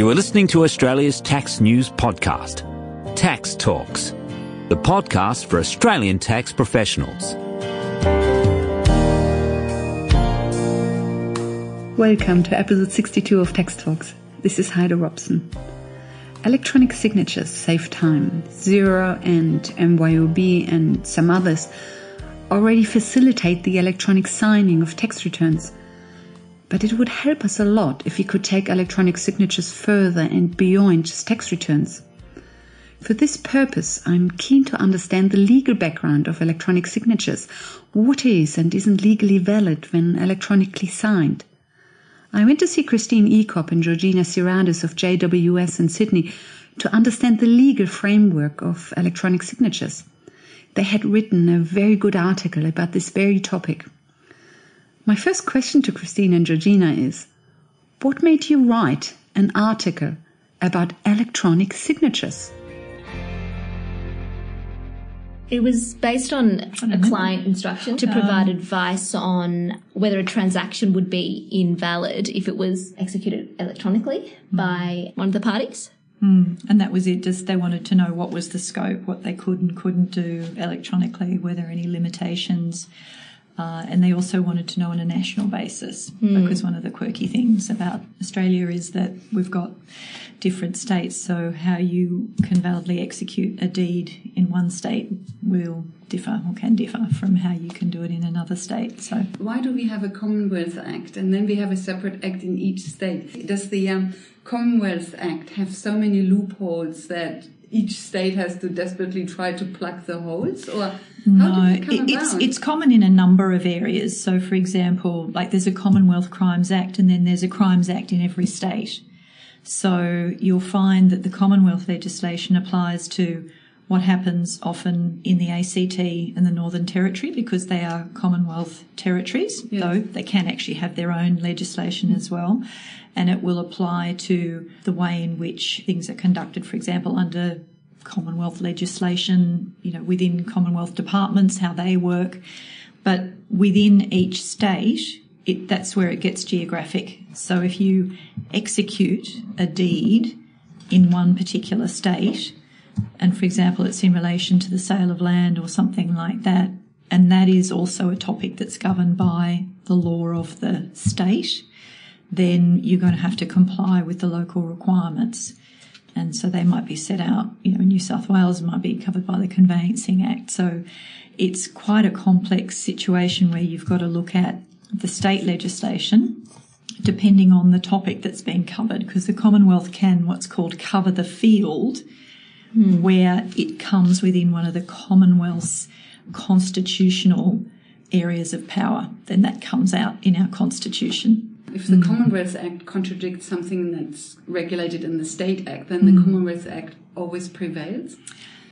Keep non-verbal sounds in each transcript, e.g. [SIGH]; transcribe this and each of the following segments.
You are listening to Australia's tax news podcast, Tax Talks, the podcast for Australian tax professionals. Welcome to episode 62 of Tax Talks. This is Heide Robson. Electronic signatures save time. Xero and MYOB and some others already facilitate the electronic signing of tax returns. But it would help us a lot if we could take electronic signatures further and beyond just tax returns. For this purpose, I'm keen to understand the legal background of electronic signatures, what is and isn't legally valid when electronically signed. I went to see Christine Ecob and Georgina Xiradis of JWS in Sydney to understand the legal framework of electronic signatures. They had written a very good article about this very topic. My first question to Christine and Georgina is What made you write an article about electronic signatures? It was based on a client instruction to provide advice on whether a transaction would be invalid if it was executed electronically hmm. by one of the parties. Hmm. And that was it. Just they wanted to know what was the scope, what they could and couldn't do electronically, were there any limitations. Uh, and they also wanted to know on a national basis because one of the quirky things about Australia is that we've got different states. So how you can validly execute a deed in one state will differ or can differ from how you can do it in another state. So Why do we have a Commonwealth Act and then we have a separate act in each state? Does the um, Commonwealth Act have so many loopholes that each state has to desperately try to plug the holes? Or how No, it come it's about? it's common in a number of areas. So, for example, like there's a Commonwealth Crimes Act, and then there's a Crimes Act in every state. So you'll find that the Commonwealth legislation applies to what happens often in the ACT and the Northern Territory because they are Commonwealth territories, Yes. though they can actually have their own legislation as well. And it will apply to the way in which things are conducted, for example, under Commonwealth legislation, you know, within Commonwealth departments, how they work. But within each state, it, that's where it gets geographic. So if you execute a deed in one particular state, and for example, it's in relation to the sale of land or something like that, and that is also a topic that's governed by the law of the state, then you're going to have to comply with the local requirements. And so they might be set out, you know, New South Wales might be covered by the Conveyancing Act. So it's quite a complex situation where you've got to look at the state legislation depending on the topic that's being covered because the Commonwealth can what's called cover the field where it comes within one of the Commonwealth's constitutional areas of power. Then that comes out in our constitution. If the Commonwealth Act contradicts something that's regulated in the State Act, then the mm. Commonwealth Act always prevails.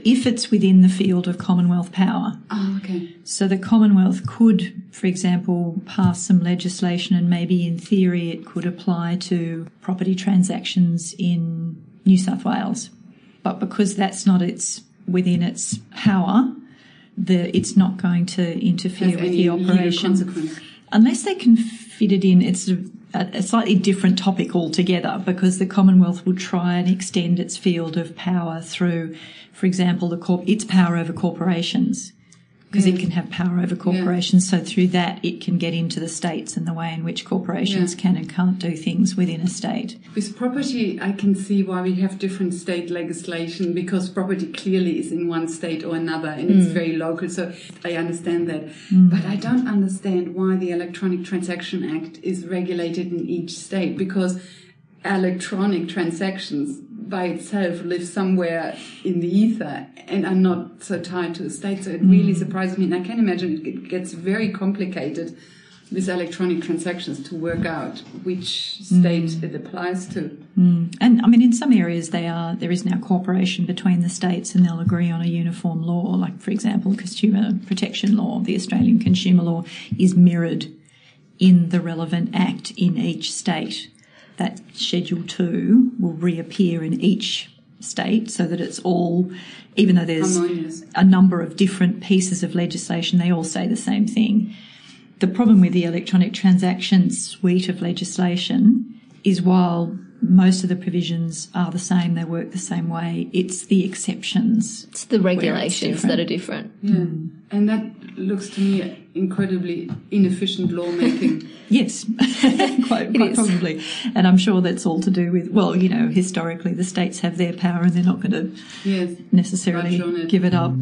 If it's within the field of Commonwealth power, Oh, okay. So the Commonwealth could, for example, pass some legislation and maybe in theory it could apply to property transactions in New South Wales. But because that's not its within its power, the it's not going to interfere Have with the operation unless they can fit it in. It's a, a slightly different topic altogether because the Commonwealth will try and extend its field of power through, for example, the corp- its power over corporations because it mm. can have power over corporations. So through that, it can get into the states and the way in which corporations Yeah. can and can't do things within a state. With property, I can see why we have different state legislation because property clearly is in one state or another and it's mm. very local. So I understand that. Mm. But I don't understand why the Electronic Transaction Act is regulated in each state because electronic transactions by itself live somewhere in the ether and are not so tied to a state. So it really mm. surprises me. And I can imagine it gets very complicated with electronic transactions to work out which state mm. it applies to. Mm. And I mean, in some areas, they are there is now cooperation between the states, and they'll agree on a uniform law. Like, for example, consumer protection law, the Australian consumer law, is mirrored in the relevant act in each state. That Schedule Two will reappear in each state, so that it's all, even though there's Harmonious. a number of different pieces of legislation, they all say the same thing. The problem with the electronic transaction suite of legislation is while most of the provisions are the same, they work the same way. It's the exceptions. It's the regulations that are different. Yeah. Hmm. And that looks to me incredibly inefficient lawmaking. [LAUGHS] Yes, [LAUGHS] quite, quite probably. And I'm sure that's all to do with, well, you know, historically the states have their power and they're not going to yes. necessarily it. give it up.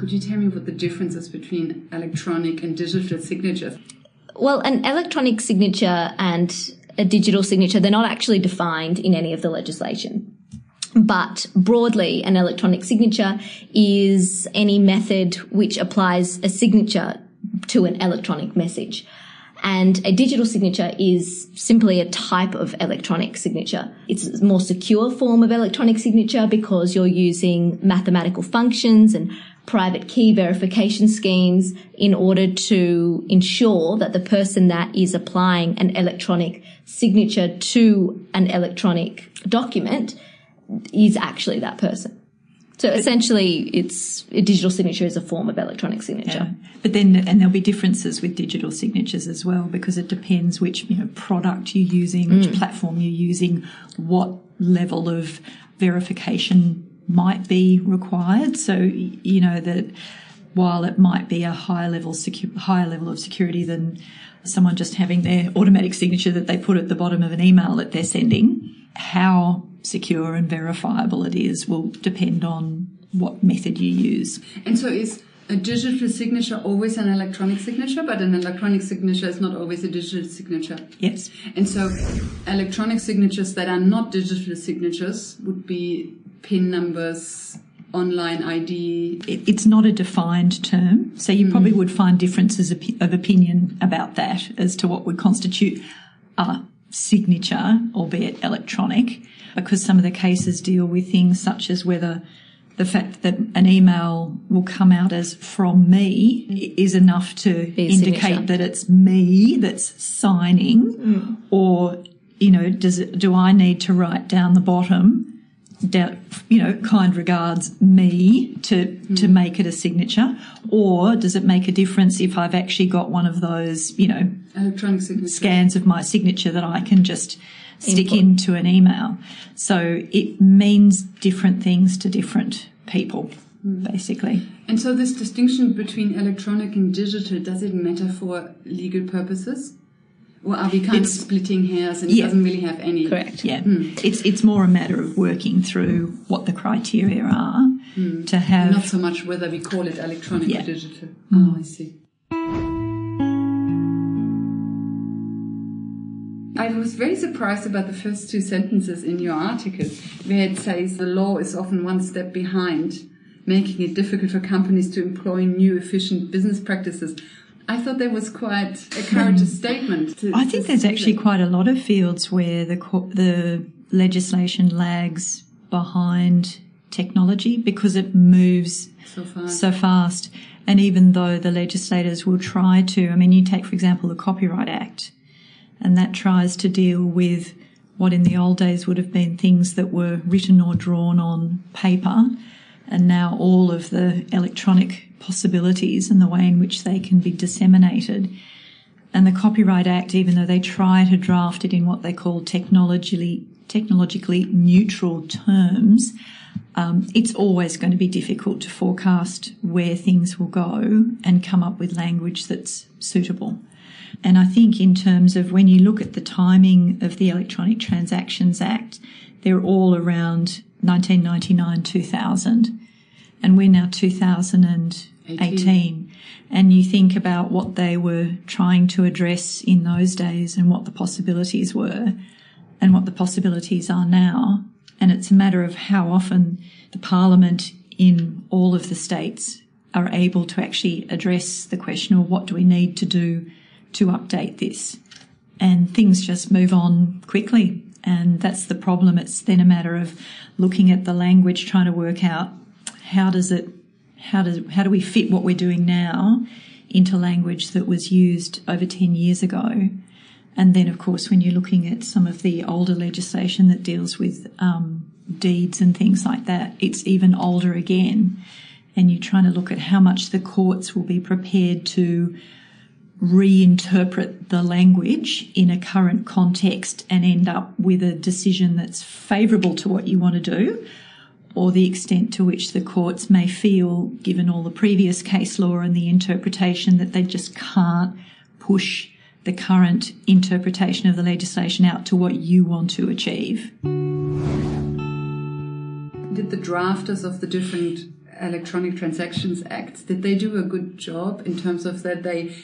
Could you tell me what the difference is between electronic and digital signatures? Well, an electronic signature and a digital signature, they're not actually defined in any of the legislation. But broadly, an electronic signature is any method which applies a signature to an electronic message. And a digital signature is simply a type of electronic signature. It's a more secure form of electronic signature because you're using mathematical functions and private key verification schemes in order to ensure that the person that is applying an electronic signature to an electronic document is actually that person. So essentially, it's a digital signature is a form of electronic signature. But then, and there'll be differences with digital signatures as well because it depends which you know product you're using, which mm. platform you're using, what level of verification might be required. So you know that while it might be a higher level secu- higher level of security than someone just having their automatic signature that they put at the bottom of an email that they're sending, how secure and verifiable it is will depend on what method you use. And so is a digital signature always an electronic signature, but an electronic signature is not always a digital signature? Yes. And so electronic signatures that are not digital signatures would be PIN numbers, online ID. it, it's not a defined term, so you probably hmm. would find differences of, opinion about that as to what would constitute a signature, albeit electronic, because some of the cases deal with things such as whether the fact that an email will come out as from me hmm. is enough to indicate signature. that it's me that's signing, hmm. or you know, does it, do I need to write down the bottom? You know, kind regards me to to hmm. make it a signature, or does it make a difference if I've actually got one of those, you know, Electronic signature. scans of my signature that I can just stick Input. into an email? So it means different things to different people, hmm. basically. And so this distinction between electronic and digital, does it matter for legal purposes? Or are we kind It's- of splitting hairs and it doesn't really have any? Correct. Yeah, hmm. it's it's more a matter of working through what the criteria are hmm. to have. Not so much whether we call it electronic Yeah. or digital. Hmm. Oh, I see. I was very surprised about the first two sentences in your article, where it says the law is often one step behind, making it difficult for companies to employ new efficient business practices. I thought that was quite a courageous hmm. statement. to- I think there's actually that. quite a lot of fields where the co- the legislation lags behind technology because it moves so far. so fast. And even though the legislators will try to, I mean, you take, for example, the Copyright Act, and that tries to deal with what in the old days would have been things that were written or drawn on paper, and now all of the electronic possibilities and the way in which they can be disseminated. And the Copyright Act, even though they try to draft it in what they call technologically technologically neutral terms, um, it's always going to be difficult to forecast where things will go and come up with language that's suitable. And I think in terms of when you look at the timing of the Electronic Transactions Act, they're all around 1999 2000. And we're now 2018. And you think about what they were trying to address in those days and what the possibilities were and what the possibilities are now. And it's a matter of how often the parliament in all of the states are able to actually address the question of what do we need to do to update this. And things just move on quickly. And that's the problem. It's then a matter of looking at the language, trying to work out how does it, how does, how do we fit what we're doing now into language that was used over 10 years ago? And then, of course, when you're looking at some of the older legislation that deals with um, deeds and things like that, it's even older again. And you're trying to look at how much the courts will be prepared to reinterpret the language in a current context and end up with a decision that's favourable to what you want to do, or the extent to which the courts may feel, given all the previous case law and the interpretation, that they just can't push the current interpretation of the legislation out to what you want to achieve. Did the drafters of the different Electronic Transactions Acts, did they do a good job in terms of that they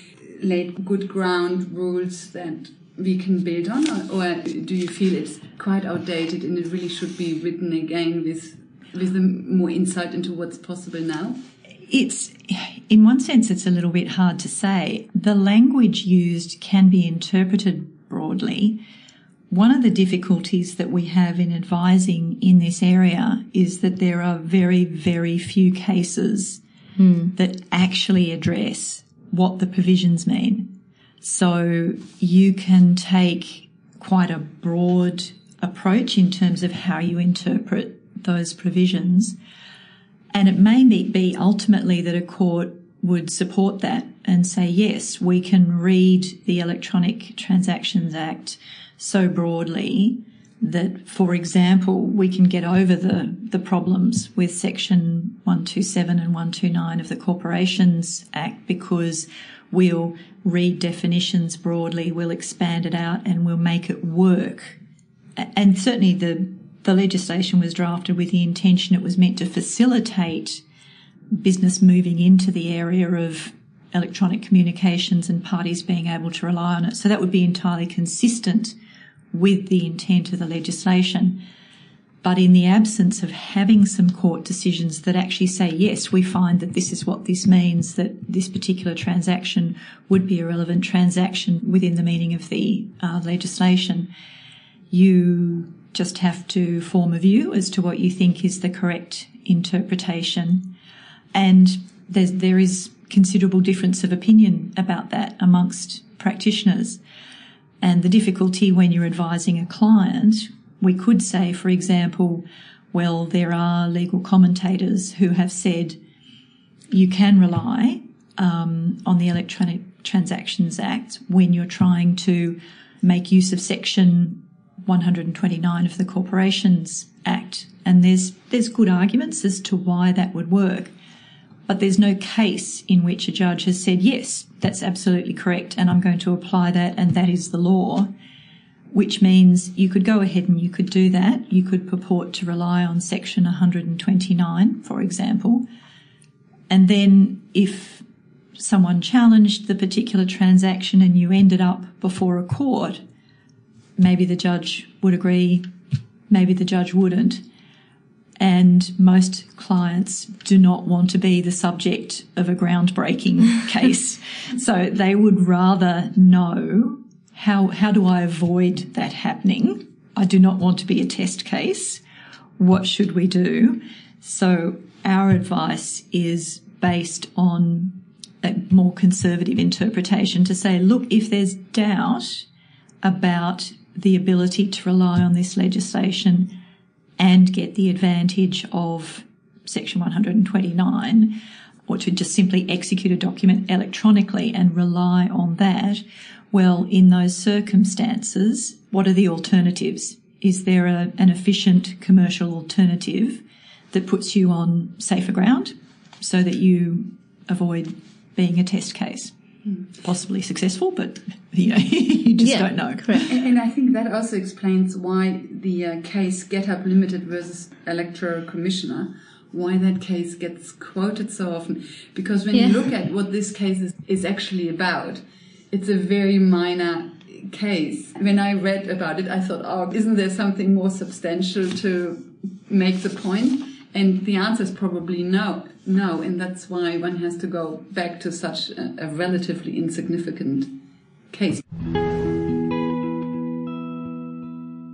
laid good ground rules that we can build on, or, or do you feel it's quite outdated and it really should be written again with with more insight into what's possible now? It's, in one sense, it's a little bit hard to say. The language used can be interpreted broadly. One of the difficulties that we have in advising in this area is that there are very, very few cases mm. that actually address what the provisions mean. So you can take quite a broad approach in terms of how you interpret those provisions. And it may be ultimately that a court would support that and say, yes, we can read the Electronic Transactions Act so broadly that, for example, we can get over the, the problems with Section 127 and 129 of the Corporations Act because we'll read definitions broadly, we'll expand it out, and we'll make it work. And certainly the the legislation was drafted with the intention it was meant to facilitate business moving into the area of electronic communications and parties being able to rely on it. So that would be entirely consistent with the intent of the legislation. But in the absence of having some court decisions that actually say, yes, we find that this is what this means, that this particular transaction would be a relevant transaction within the meaning of the uh, legislation, you just have to form a view as to what you think is the correct interpretation. And there's, there is considerable difference of opinion about that amongst practitioners. And the difficulty when you're advising a client, we could say, for example, well, there are legal commentators who have said you can rely um, on the Electronic Transactions Act when you're trying to make use of Section 129 of the Corporations Act. And there's, there's good arguments as to why that would work. But there's no case in which a judge has said, yes, that's absolutely correct, and I'm going to apply that, and that is the law. Which means you could go ahead and you could do that. You could purport to rely on section 129, for example. And then if someone challenged the particular transaction and you ended up before a court, maybe the judge would agree, maybe the judge wouldn't. And most clients do not want to be the subject of a groundbreaking [LAUGHS] case. So they would rather know how, how do I avoid that happening? I do not want to be a test case. What should we do? So our advice is based on a more conservative interpretation to say, look, if there's doubt about the ability to rely on this legislation and get the advantage of Section 129 or to just simply execute a document electronically and rely on that, well, in those circumstances, what are the alternatives? Is there a, an efficient commercial alternative that puts you on safer ground so that you avoid being a test case? Possibly successful, but [LAUGHS] you know, [LAUGHS] you just yeah, don't know. Correct. And, and, I think that also explains why the uh, case GetUp Limited versus Electoral Commissioner, why that case gets quoted so often. Because when yeah. you look at what this case is, is actually about, it's a very minor case. When I read about it, I thought, oh, isn't there something more substantial to make the point? And the answer is probably no, no, and that's why one has to go back to such a, a relatively insignificant case.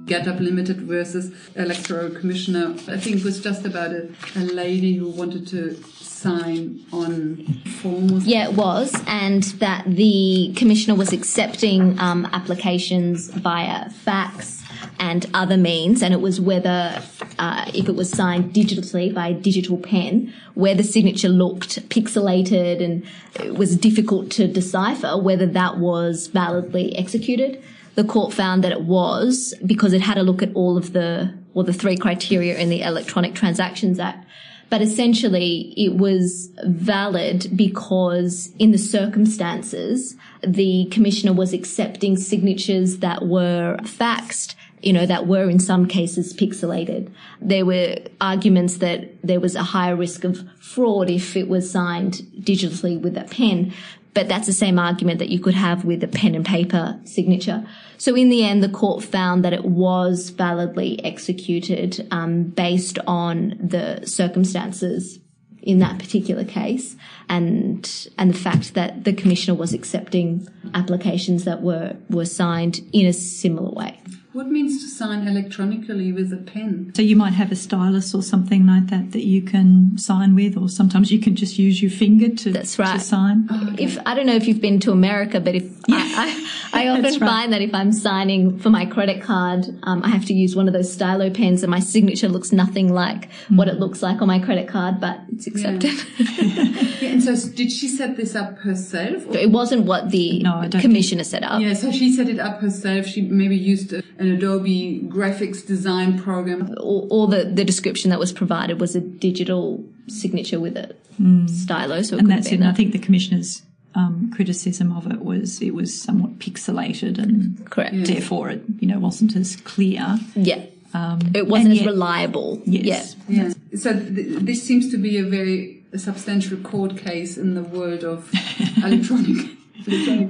GetUp Limited versus Electoral Commissioner. I think it was just about a, a lady who wanted to sign on forms. Yeah, it was, and that the commissioner was accepting um, applications via fax and other means, and it was whether uh, if it was signed digitally by a digital pen, where the signature looked pixelated and it was difficult to decipher whether that was validly executed. The court found that it was because it had a look at all of the or the three criteria in the Electronic Transactions Act. But essentially, it was valid because in the circumstances, the commissioner was accepting signatures that were faxed you know, that were in some cases pixelated. There were arguments that there was a higher risk of fraud if it was signed digitally with a pen. But that's the same argument that you could have with a pen and paper signature. So in the end, the court found that it was validly executed um, based on the circumstances in that particular case and and the fact that the commissioner was accepting applications that were were signed in a similar way. What means to sign electronically with a pen? So you might have a stylus or something like that that you can sign with, or sometimes you can just use your finger to, That's right. to sign. Oh, okay. If I don't know if you've been to America, but if yeah. I, I, [LAUGHS] I often right. find that if I'm signing for my credit card, um, I have to use one of those stylo pens, and my signature looks nothing like mm. what it looks like on my credit card, but it's accepted. Yeah. [LAUGHS] [LAUGHS] yeah, and so did she set this up herself? Or? It wasn't what the no, commissioner think. set up. Yeah, so she set it up herself. She maybe used an Adobe graphics design program. All, the, the description that was provided was a digital signature with a mm. stylo. So and that's it. I think the commissioner's um, criticism of it was it was somewhat pixelated and correct. Therefore, it you know wasn't as clear. Yeah. Um, it wasn't as reliable. Yes. Yeah. yeah. So th- this seems to be a very a substantial court case in the world of [LAUGHS] electronic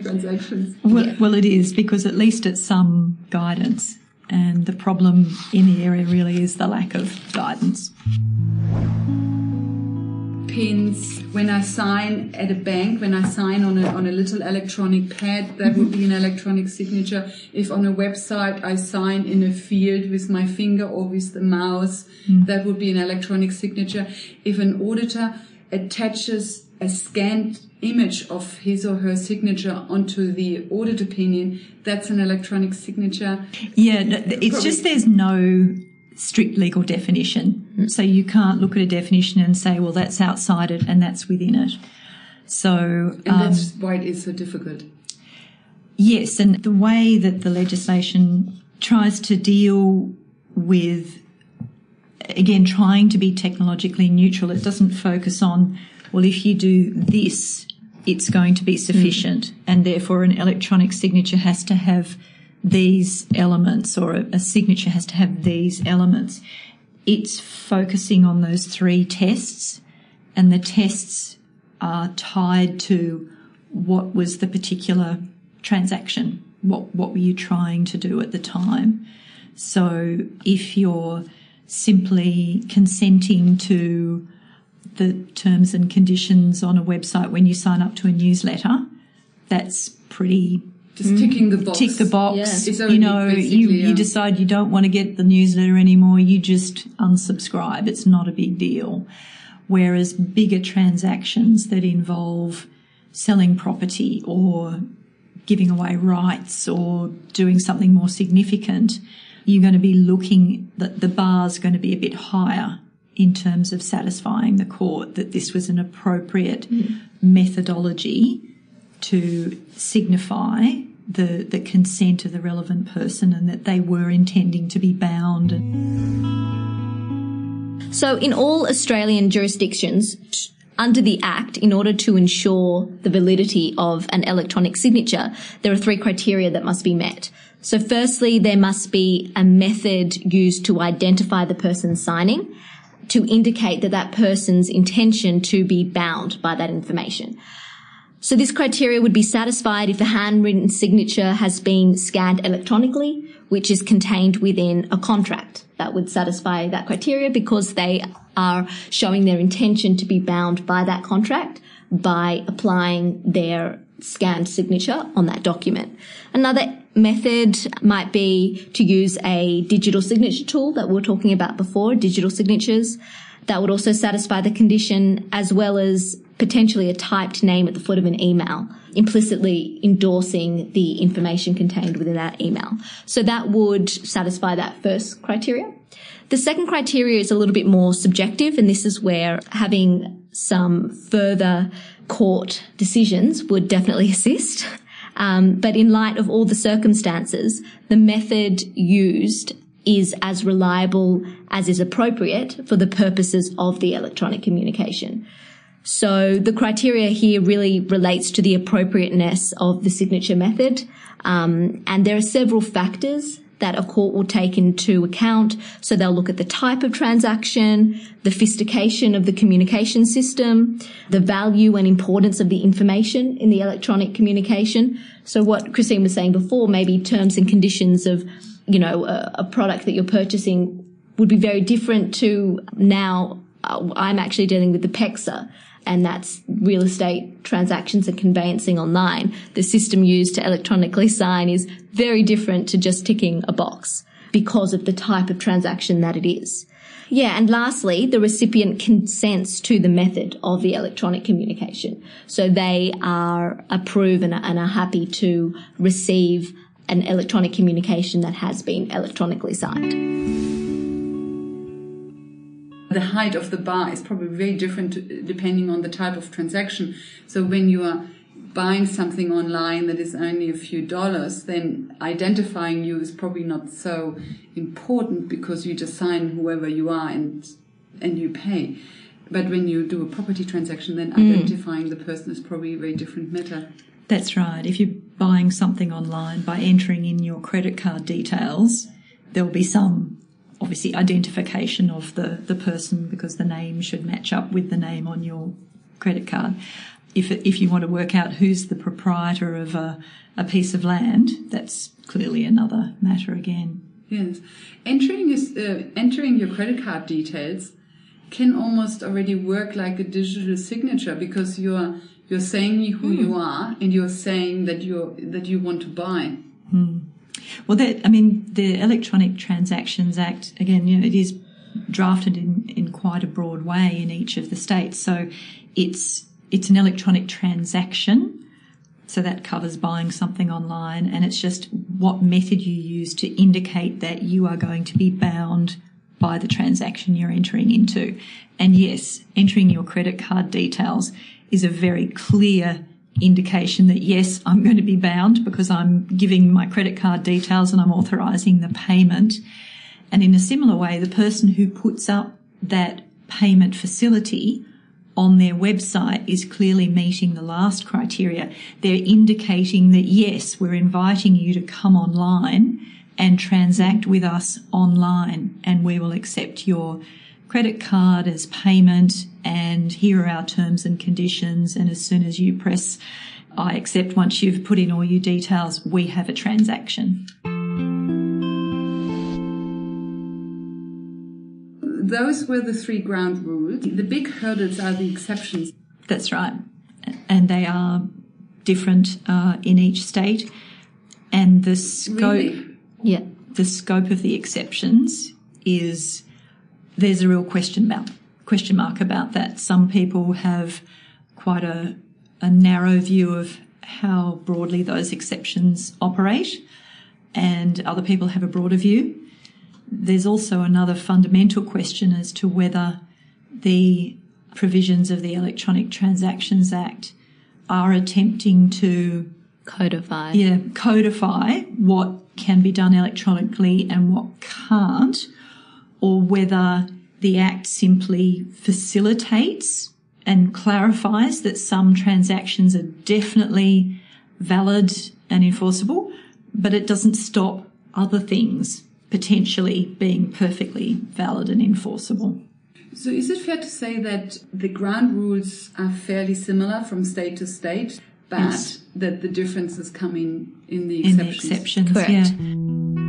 transactions. Well, yeah. well, it is because at least it's some guidance, and the problem in the area really is the lack of guidance. Pins. When I sign at a bank, when I sign on a, on a little electronic pad, that would be an electronic signature. If on a website I sign in a field with my finger or with the mouse, mm. that would be an electronic signature. If an auditor attaches a scanned image of his or her signature onto the audit opinion, that's an electronic signature. Yeah, it's Probably. just there's no strict legal definition. Mm. So you can't look at a definition and say, well, that's outside it and that's within it. So. And um, that's why it is so difficult. Yes, and the way that the legislation tries to deal with, again, trying to be technologically neutral, it doesn't focus on well, if you do this, it's going to be sufficient. Mm. And therefore, an electronic signature has to have these elements, or a, a signature has to have these elements. It's focusing on those three tests, and the tests are tied to what was the particular transaction. What, what were you trying to do at the time? So if you're simply consenting to the terms and conditions on a website when you sign up to a newsletter. That's pretty just ticking the mm. box. Tick the box. Yeah. You know, you, you decide you don't want to get the newsletter anymore. You just unsubscribe. It's not a big deal. Whereas bigger transactions that involve selling property or giving away rights or doing something more significant, you're going to be looking that the bar's going to be a bit higher in terms of satisfying the court that this was an appropriate mm. methodology to signify the, the consent of the relevant person and that they were intending to be bound. So, in all Australian jurisdictions, under the Act, in order to ensure the validity of an electronic signature, there are three criteria that must be met. So firstly, there must be a method used to identify the person signing to indicate that that person's intention to be bound by that information. So this criteria would be satisfied if the handwritten signature has been scanned electronically, which is contained within a contract. That would satisfy that criteria because they are showing their intention to be bound by that contract by applying their scanned signature on that document. Another method might be to use a digital signature tool that we were talking about before, digital signatures. That would also satisfy the condition as well as potentially a typed name at the foot of an email, implicitly endorsing the information contained within that email. So that would satisfy that first criteria. The second criteria is a little bit more subjective, and this is where having some further court decisions would definitely [LAUGHS] assist. Um, but in light of all the circumstances, the method used is as reliable as is appropriate for the purposes of the electronic communication. So the criteria here really relates to the appropriateness of the signature method. Um, and there are several factors that a court will take into account. So they'll look at the type of transaction, the sophistication of the communication system, the value and importance of the information in the electronic communication. So what Christine was saying before, maybe terms and conditions of, you know, a, a product that you're purchasing would be very different to now uh, I'm actually dealing with the PEXA and that's real estate transactions and conveyancing online. The system used to electronically sign is very different to just ticking a box because of the type of transaction that it is. Yeah, and lastly, the recipient consents to the method of the electronic communication. So they are approved and, are happy to receive an electronic communication that has been electronically signed the height of the bar is probably very different depending on the type of transaction. So when you are buying something online that is only a few dollars, then identifying you is probably not so important because you just sign whoever you are and and you pay. But when you do a property transaction, then mm. identifying the person is probably a very different matter. That's right. If you're buying something online by entering in your credit card details, there'll be some obviously identification of the, the person because the name should match up with the name on your credit card. If, if you want to work out who's the proprietor of a, a piece of land, that's clearly another matter again. Yes. Entering, is, uh, entering your credit card details can almost already work like a digital signature because you're you're saying who mm. you are and you're saying that you that you want to buy. Mm. Well, that I mean, the Electronic Transactions Act again, you know, it is drafted in in quite a broad way in each of the states. So it's it's an electronic transaction. So that covers buying something online, and it's just what method you use to indicate that you are going to be bound by the transaction you're entering into. And yes, entering your credit card details is a very clear indication that yes, I'm going to be bound because I'm giving my credit card details and I'm authorizing the payment. And in a similar way, the person who puts up that payment facility on their website is clearly meeting the last criteria. They're indicating that yes, we're inviting you to come online and transact with us online and we will accept your credit card as payment and here are our terms and conditions. And as soon as you press I accept once you've put in all your details, we have a transaction. Those were the three ground rules. The big hurdles are the exceptions. That's right. And they are different uh, in each state. And the scope, really? yeah, the scope of the exceptions is there's a real question about question mark about that. Some people have quite a, a narrow view of how broadly those exceptions operate, and other people have a broader view. There's also another fundamental question as to whether the provisions of the Electronic Transactions Act are attempting to codify. Yeah, codify what can be done electronically and what can't or whether the Act simply facilitates and clarifies that some transactions are definitely valid and enforceable, but it doesn't stop other things potentially being perfectly valid and enforceable. So, is it fair to say that the ground rules are fairly similar from state to state, but yes. that the differences come in in the exceptions? In the exceptions, Correct. Yeah.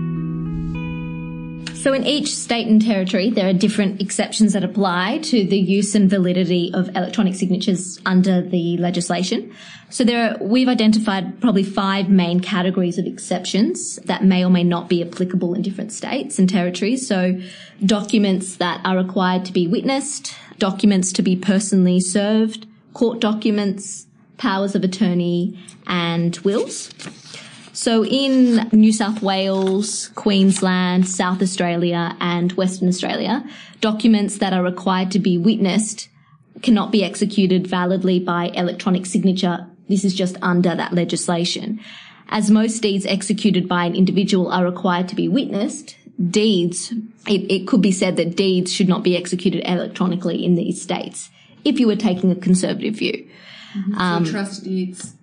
So in each state and territory, there are different exceptions that apply to the use and validity of electronic signatures under the legislation. So there are, we've identified probably five main categories of exceptions that may or may not be applicable in different states and territories. So documents that are required to be witnessed, documents to be personally served, court documents, powers of attorney, and wills. So in New South Wales, Queensland, South Australia, and Western Australia, documents that are required to be witnessed cannot be executed validly by electronic signature. This is just under that legislation. As most deeds executed by an individual are required to be witnessed, deeds, it, it could be said that deeds should not be executed electronically in these states if you were taking a conservative view. Um, so trust deeds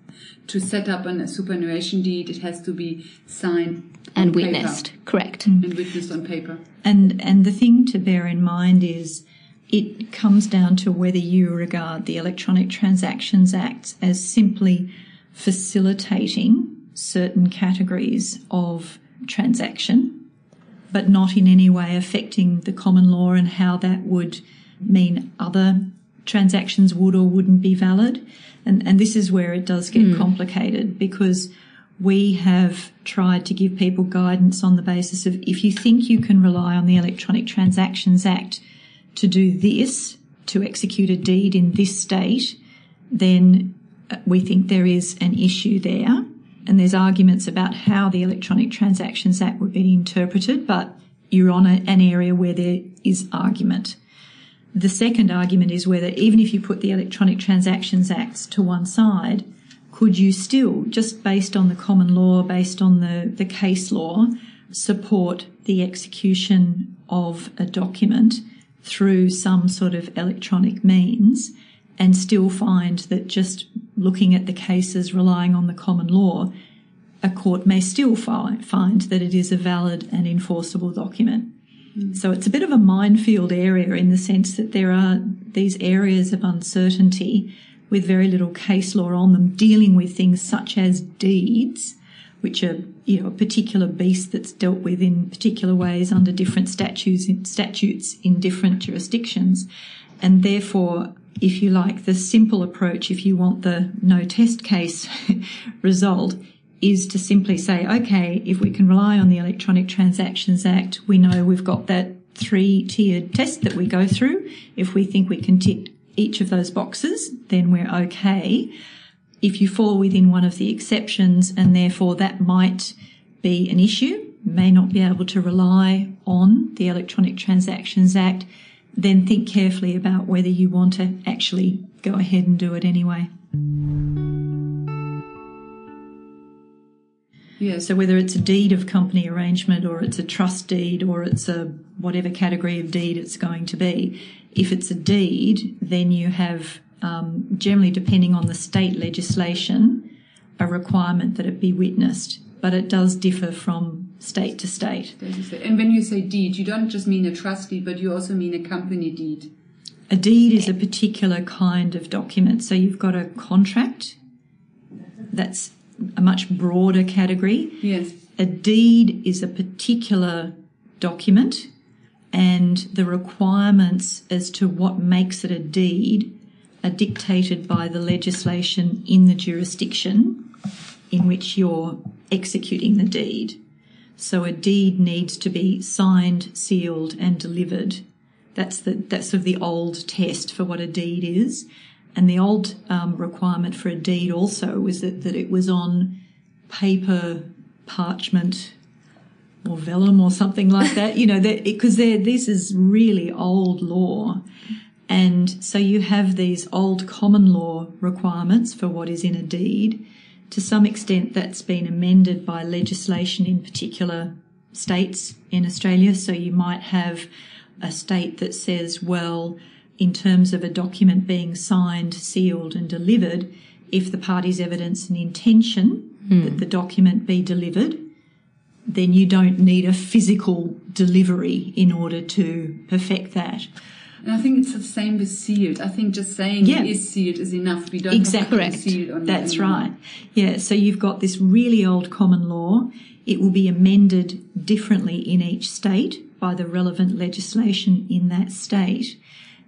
to set up a superannuation deed, it has to be signed and witnessed. Paper. Correct. Mm. And witnessed on paper. And and the thing to bear in mind is it comes down to whether you regard the Electronic Transactions Act as simply facilitating certain categories of transaction, but not in any way affecting the common law and how that would mean other transactions would or wouldn't be valid. And, and this is where it does get mm. complicated because we have tried to give people guidance on the basis of if you think you can rely on the Electronic Transactions Act to do this, to execute a deed in this state, then uh, we think there is an issue there. And there's arguments about how the Electronic Transactions Act would be interpreted, but you're on a, an area where there is argument. The second argument is whether, even if you put the Electronic Transactions Acts to one side, could you still, just based on the common law, based on the, the case law, support the execution of a document through some sort of electronic means and still find that just looking at the cases relying on the common law, a court may still find that it is a valid and enforceable document. Mm. So it's a bit of a minefield area in the sense that there are these areas of uncertainty with very little case law on them dealing with things such as deeds, which are, you know, a particular beast that's dealt with in particular ways under different statutes, statutes in different jurisdictions. And therefore, if you like, the simple approach, if you want the no test case [LAUGHS] result, is to simply say, okay, if we can rely on the Electronic Transactions Act, we know we've got that three tiered test that we go through. If we think we can tick each of those boxes, then we're okay. If you fall within one of the exceptions and therefore that might be an issue, may not be able to rely on the Electronic Transactions Act, then think carefully about whether you want to actually go ahead and do it anyway. Yeah, so whether it's a deed of company arrangement or it's a trust deed or it's a whatever category of deed it's going to be, if it's a deed, then you have um, generally, depending on the state legislation, a requirement that it be witnessed. But it does differ from state to state. And when you say deed, you don't just mean a trust deed, but you also mean a company deed. A deed is a particular kind of document. So you've got a contract that's a much broader category. Yes. A deed is a particular document and the requirements as to what makes it a deed are dictated by the legislation in the jurisdiction in which you're executing the deed. So a deed needs to be signed, sealed and delivered. That's the, that's sort of the old test for what a deed is. And the old um, requirement for a deed also was that, that it was on paper, parchment, or vellum or something like that, you know, because this is really old law. And so you have these old common law requirements for what is in a deed. To some extent, that's been amended by legislation in particular states in Australia. So you might have a state that says, well, in terms of a document being signed, sealed, and delivered, if the party's evidence an intention mm. that the document be delivered, then you don't need a physical delivery in order to perfect that. And I think it's the same with sealed. I think just saying yeah. it is sealed is enough. We don't exactly. have to sealed on That's right. Yeah. So you've got this really old common law. It will be amended differently in each state by the relevant legislation in that state.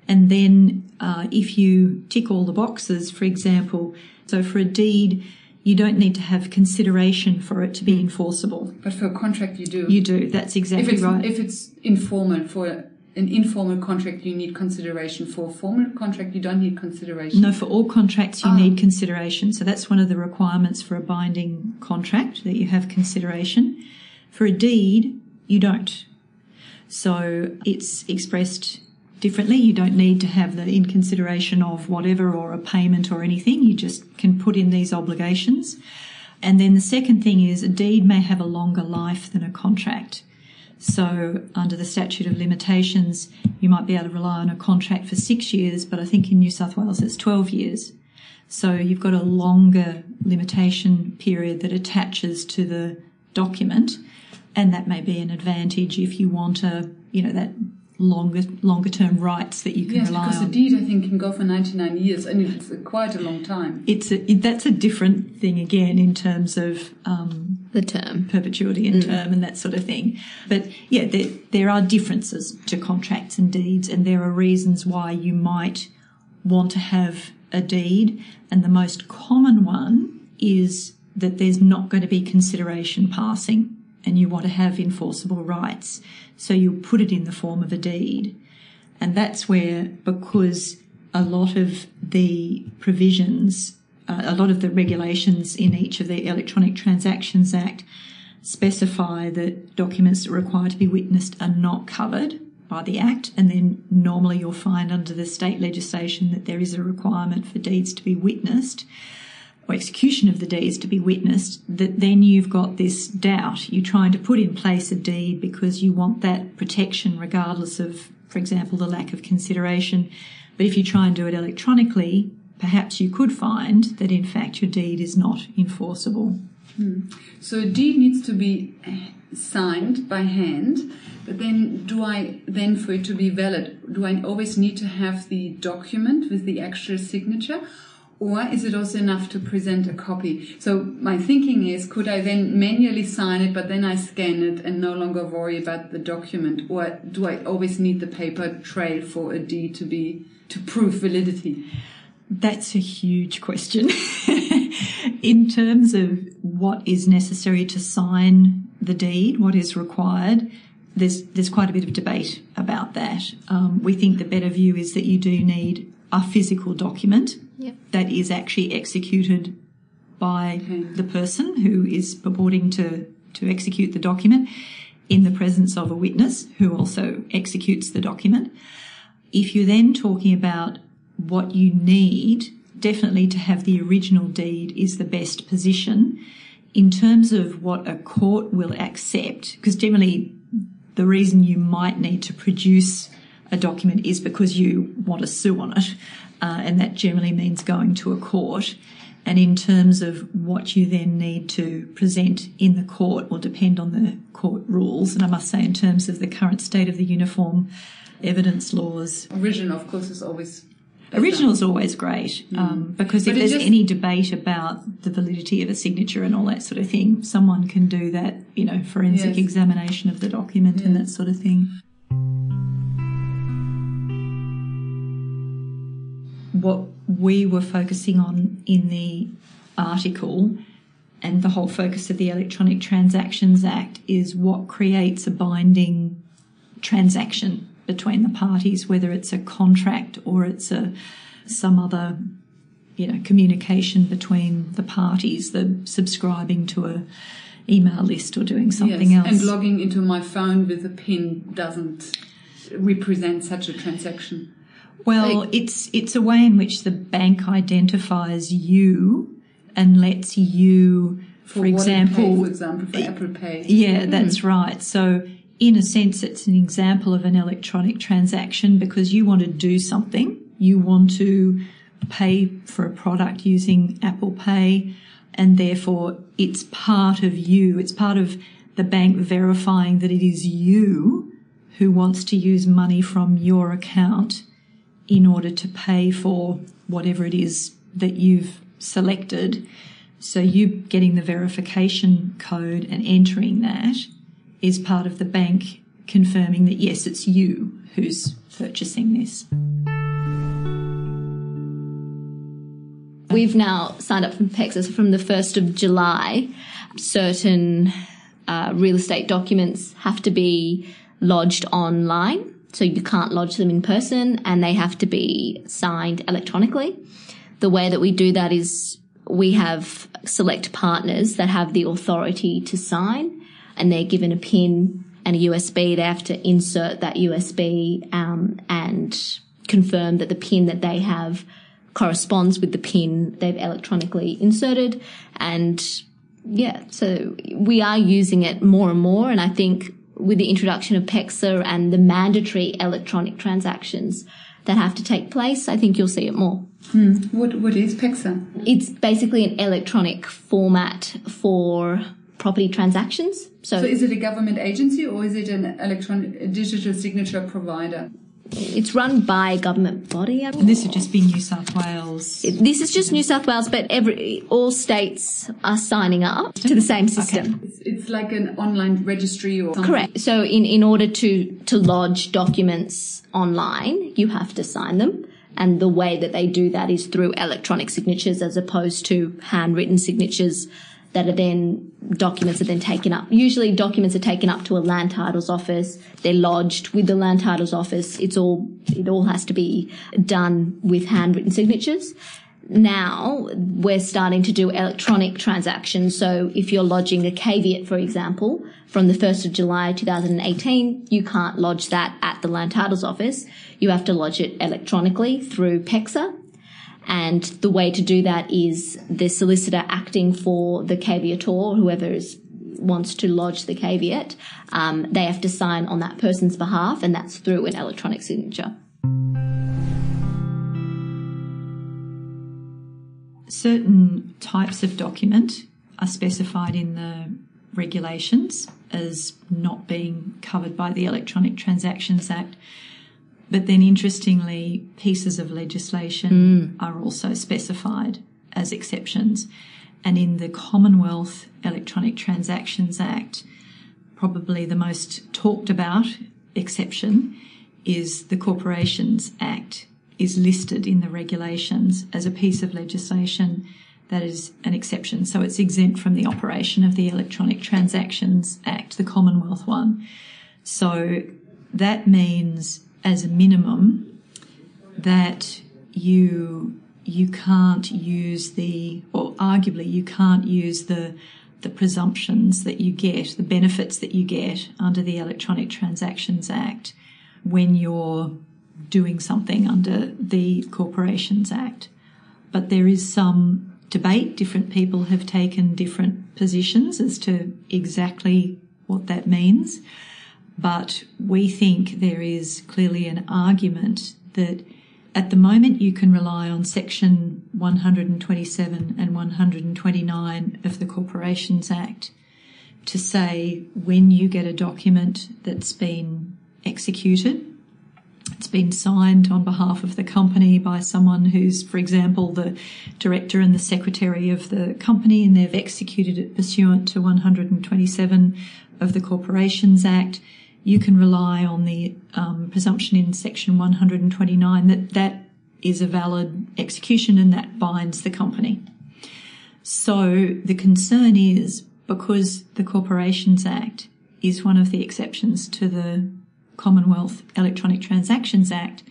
And then uh, if you tick all the boxes, for example, so for a deed, you don't need to have consideration for it to be enforceable. But for a contract, you do. You do. That's exactly if right. If it's informal for an informal contract you need consideration for a formal contract you don't need consideration No, for all contracts you Ah. need consideration. So that's one of the requirements for a binding contract that you have consideration. For a deed, you don't. So it's expressed differently. You don't need to have the in consideration of whatever or a payment or anything. You just can put in these obligations. And then the second thing is a deed may have a longer life than a contract. So under the statute of limitations, you might be able to rely on a contract for six years, but I think in New South Wales it's 12 years. So you've got a longer limitation period that attaches to the document, and that may be an advantage if you want a, you know, that longer longer term rights that you can yes rely because on. the deed i think can go for 99 years and it's quite a long time it's a, it, that's a different thing again in terms of um, The term. perpetuity and term and that sort of thing. But yeah, there, there are differences to contracts and deeds, and there are reasons why you might want to have a deed. And the most common one is that there's not going to be consideration passing and you want to have enforceable rights. So you'll put it in the form of a deed. And that's where, because a lot of the provisions, uh, a lot of the regulations in each of the Electronic Transactions Act specify that documents that require to be witnessed are not covered by the Act. And then normally you'll find under the state legislation that there is a requirement for deeds to be witnessed or execution of the deeds to be witnessed, that then you've got this doubt. You're trying to put in place a deed because you want that protection regardless of, for example, the lack of consideration. But if you try and do it electronically, perhaps you could find that in fact your deed is not enforceable. Hmm. So a deed needs to be signed by hand, but then do I then for it to be valid, do I always need to have the document with the actual signature? Or is it also enough to present a copy? So my thinking is, could I then manually sign it, but then I scan it and no longer worry about the document? Or do I always need the paper trail for a deed to be, to prove validity? That's a huge question. [LAUGHS] in terms of what is necessary to sign the deed, what is required, there's there's quite a bit of debate about that. Um, we think the better view is that you do need a physical document Yep. that is actually executed by Okay. the person who is purporting to to execute the document in the presence of a witness who also executes the document. If you're then talking about what you need, definitely to have the original deed is the best position. In terms of what a court will accept, because generally the reason you might need to produce a document is because you want to sue on it, uh, and that generally means going to a court. And in terms of what you then need to present in the court will depend on the court rules. And I must say, in terms of the current state of the uniform evidence laws, Original, of course, is always. Original is always great um, because if there's just- any debate about the validity of a signature and all that sort of thing, someone can do that, you know, forensic Yes. examination of the document and that sort of thing. What we were focusing on in the article and the whole focus of the Electronic Transactions Act is what creates a binding transaction between the parties, whether it's a contract or it's a some other you know communication between the parties, the subscribing to a email list or doing something yes. else. And logging into my phone with a PIN doesn't represent such a transaction. Well, Like- it's it's a way in which the bank identifies you and lets you, for, Pay, example, for example, for Apple Pay. Yeah, hmm. that's right. So, in a sense, it's an example of an electronic transaction because you want to do something. You want to pay for a product using Apple Pay, and therefore it's part of you. It's part of the bank verifying that it is you who wants to use money from your account in order to pay for whatever it is that you've selected. So you getting the verification code and entering that is part of the bank confirming that yes, it's you who's purchasing this. We've now signed up from PEXA from the 1st of July. Certain uh, real estate documents have to be lodged online. So you can't lodge them in person and they have to be signed electronically. The way that we do that is we have select partners that have the authority to sign and they're given a pin and a USB. They have to insert that USB um, and confirm that the pin that they have corresponds with the pin they've electronically inserted. And yeah, so we are using it more and more. And I think with the introduction of PEXA and the mandatory electronic transactions that have to take place, I think you'll see it more. Hmm. What what is PEXA? It's basically an electronic format for property transactions. So, so is it a government agency or is it an electronic digital signature provider? It's run by a government body. And this would just be New South Wales. This is just New South Wales, but every all states are signing up to the same system. Okay. It's, it's, like an online registry or something. correct. So in in order to to lodge documents online, you have to sign them. And the way that they do that is through electronic signatures as opposed to handwritten signatures that are then documents are then taken up. Usually documents are taken up to a land titles office. They're lodged with the land titles office. It's all, it all has to be done with handwritten signatures. Now we're starting to do electronic transactions. So if you're lodging a caveat, for example, from the 1st of July 2018, you can't lodge that at the land titles office. You have to lodge it electronically through PEXA and the way to do that is the solicitor acting for the caveator, whoever is wants to lodge the caveat, um, they have to sign on that person's behalf, and that's through an electronic signature. Certain types of document are specified in the regulations as not being covered by the Electronic Transactions Act. But then, interestingly, pieces of legislation mm. are also specified as exceptions. And in the Commonwealth Electronic Transactions Act, probably the most talked about exception is the Corporations Act is listed in the regulations as a piece of legislation that is an exception. So it's exempt from the operation of the Electronic Transactions Act, the Commonwealth one. So that means as a minimum that you you can't use the or arguably you can't use the the presumptions that you get, the benefits that you get under the Electronic Transactions Act when you're doing something under the Corporations Act. But there is some debate. Different people have taken different positions as to exactly what that means. But we think there is clearly an argument that at the moment you can rely on section 127 and 129 of the Corporations Act to say when you get a document that's been executed, it's been signed on behalf of the company by someone who's, for example, the director and the secretary of the company, and they've executed it pursuant to 127 of the Corporations Act you can rely on the um, presumption in section 129 that that is a valid execution and that binds the company. So the concern is because the Corporations Act is one of the exceptions to the Commonwealth Electronic Transactions Act,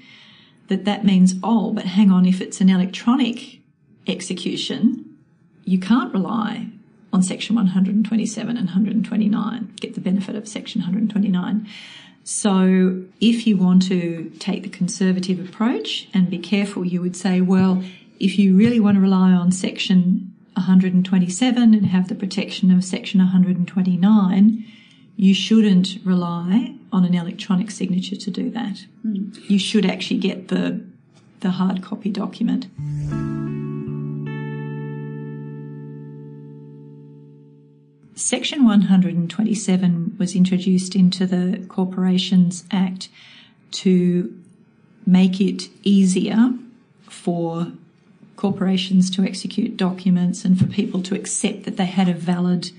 that that means, oh, but hang on, if it's an electronic execution, you can't rely on section 127 and 129, get the benefit of section 129. So if you want to take the conservative approach and be careful, you would say, well, if you really want to rely on section 127 and have the protection of section 129, you shouldn't rely on an electronic signature to do that. Mm. You should actually get the the hard copy document. Section 127 was introduced into the Corporations Act to make it easier for corporations to execute documents and for people to accept that they had a valid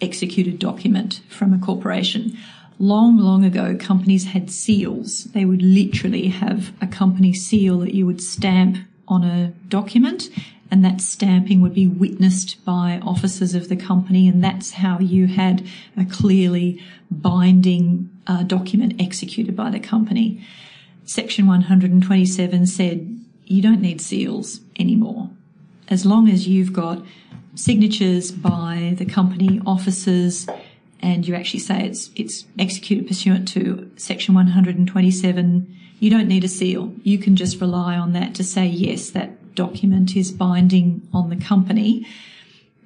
executed document from a corporation. Long, long ago, companies had seals. They would literally have a company seal that you would stamp on a document and that stamping would be witnessed by officers of the company, and that's how you had a clearly binding uh, document executed by the company. Section 127 said you don't need seals anymore. As long as you've got signatures by the company officers and you actually say it's it's executed pursuant to section 127 you don't need a seal you can just rely on that to say yes that document is binding on the company.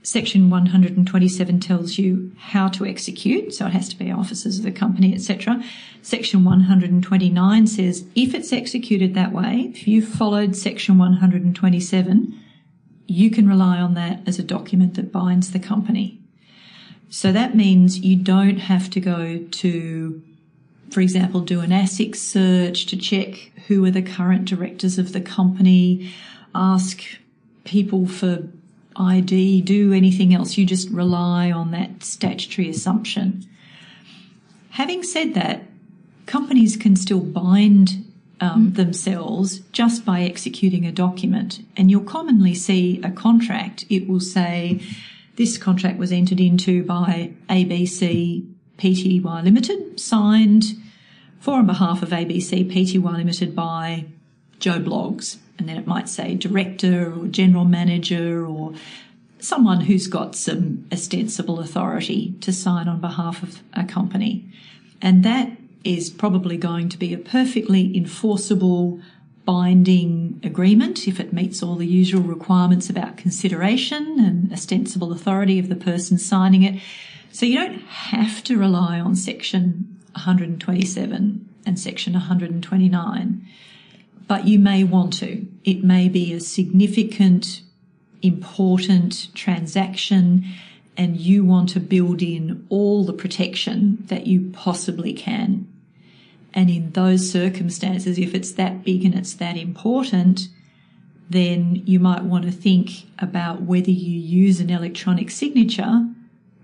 Section 127 tells you how to execute so it has to be officers of the company etc section 129 says if it's executed that way if you followed section 127 you can rely on that as a document that binds the company. So that means you don't have to go to, for example, do an ASIC search to check who are the current directors of the company, ask people for ID, do anything else. You just rely on that statutory assumption. Having said that, companies can still bind um, mm-hmm. themselves just by executing a document. And you'll commonly see a contract. It will say, this contract was entered into by ABC Pty Limited, signed for on behalf of ABC Pty Limited by Joe Bloggs. And then it might say director or general manager or someone who's got some ostensible authority to sign on behalf of a company. And that is probably going to be a perfectly enforceable binding agreement if it meets all the usual requirements about consideration and ostensible authority of the person signing it. So you don't have to rely on section 127 and section 129, but you may want to. It may be a significant, important transaction and you want to build in all the protection that you possibly can. And in those circumstances, if it's that big and it's that important, then you might want to think about whether you use an electronic signature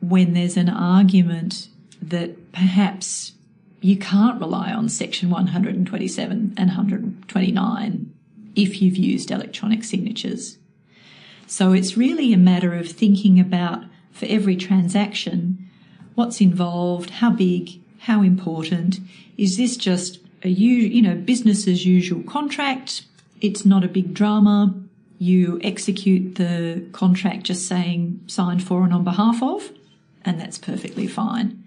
when there's an argument that perhaps you can't rely on section 127 and 129 if you've used electronic signatures. So it's really a matter of thinking about for every transaction what's involved, how big, how important. Is this just a you know business as usual contract? It's not a big drama. You execute the contract just saying signed for and on behalf of, and that's perfectly fine.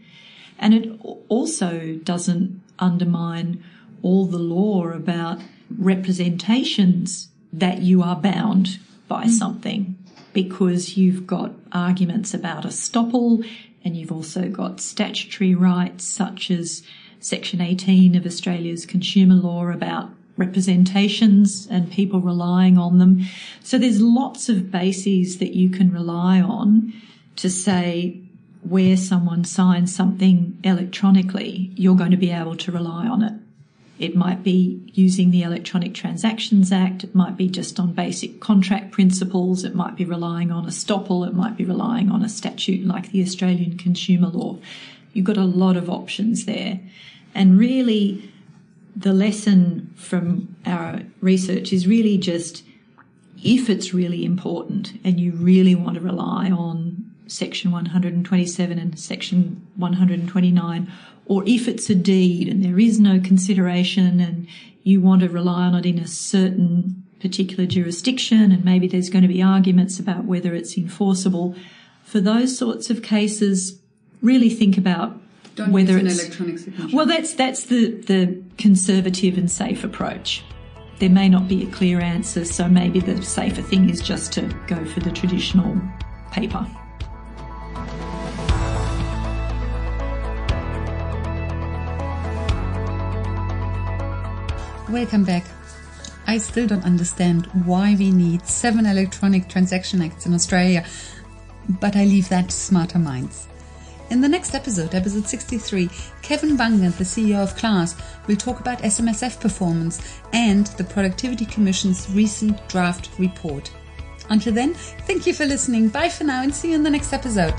And it also doesn't undermine all the law about representations that you are bound by mm. something because you've got arguments about estoppel and you've also got statutory rights such as Section 18 of Australia's consumer law about representations and people relying on them. So there's lots of bases that you can rely on to say where someone signs something electronically, you're going to be able to rely on it. It might be using the Electronic Transactions Act. It might be just on basic contract principles. It might be relying on estoppel. It might be relying on a statute like the Australian consumer law. You've got a lot of options there. And really, the lesson from our research is really just if it's really important and you really want to rely on section 127 and section 129 or if it's a deed and there is no consideration and you want to rely on it in a certain particular jurisdiction and maybe there's going to be arguments about whether it's enforceable. For those sorts of cases, really think about Don't whether it's an electronic signature. Well, that's that's the the conservative and safe approach. There may not be a clear answer, so maybe the safer thing is just to go for the traditional paper. Welcome back. I still don't understand why we need seven electronic transaction acts in Australia, but I leave that to smarter minds. In the next episode, episode 63, Kevin Bungard, the CEO of Class, will talk about SMSF performance and the Productivity Commission's recent draft report. Until then, thank you for listening. Bye for now and see you in the next episode.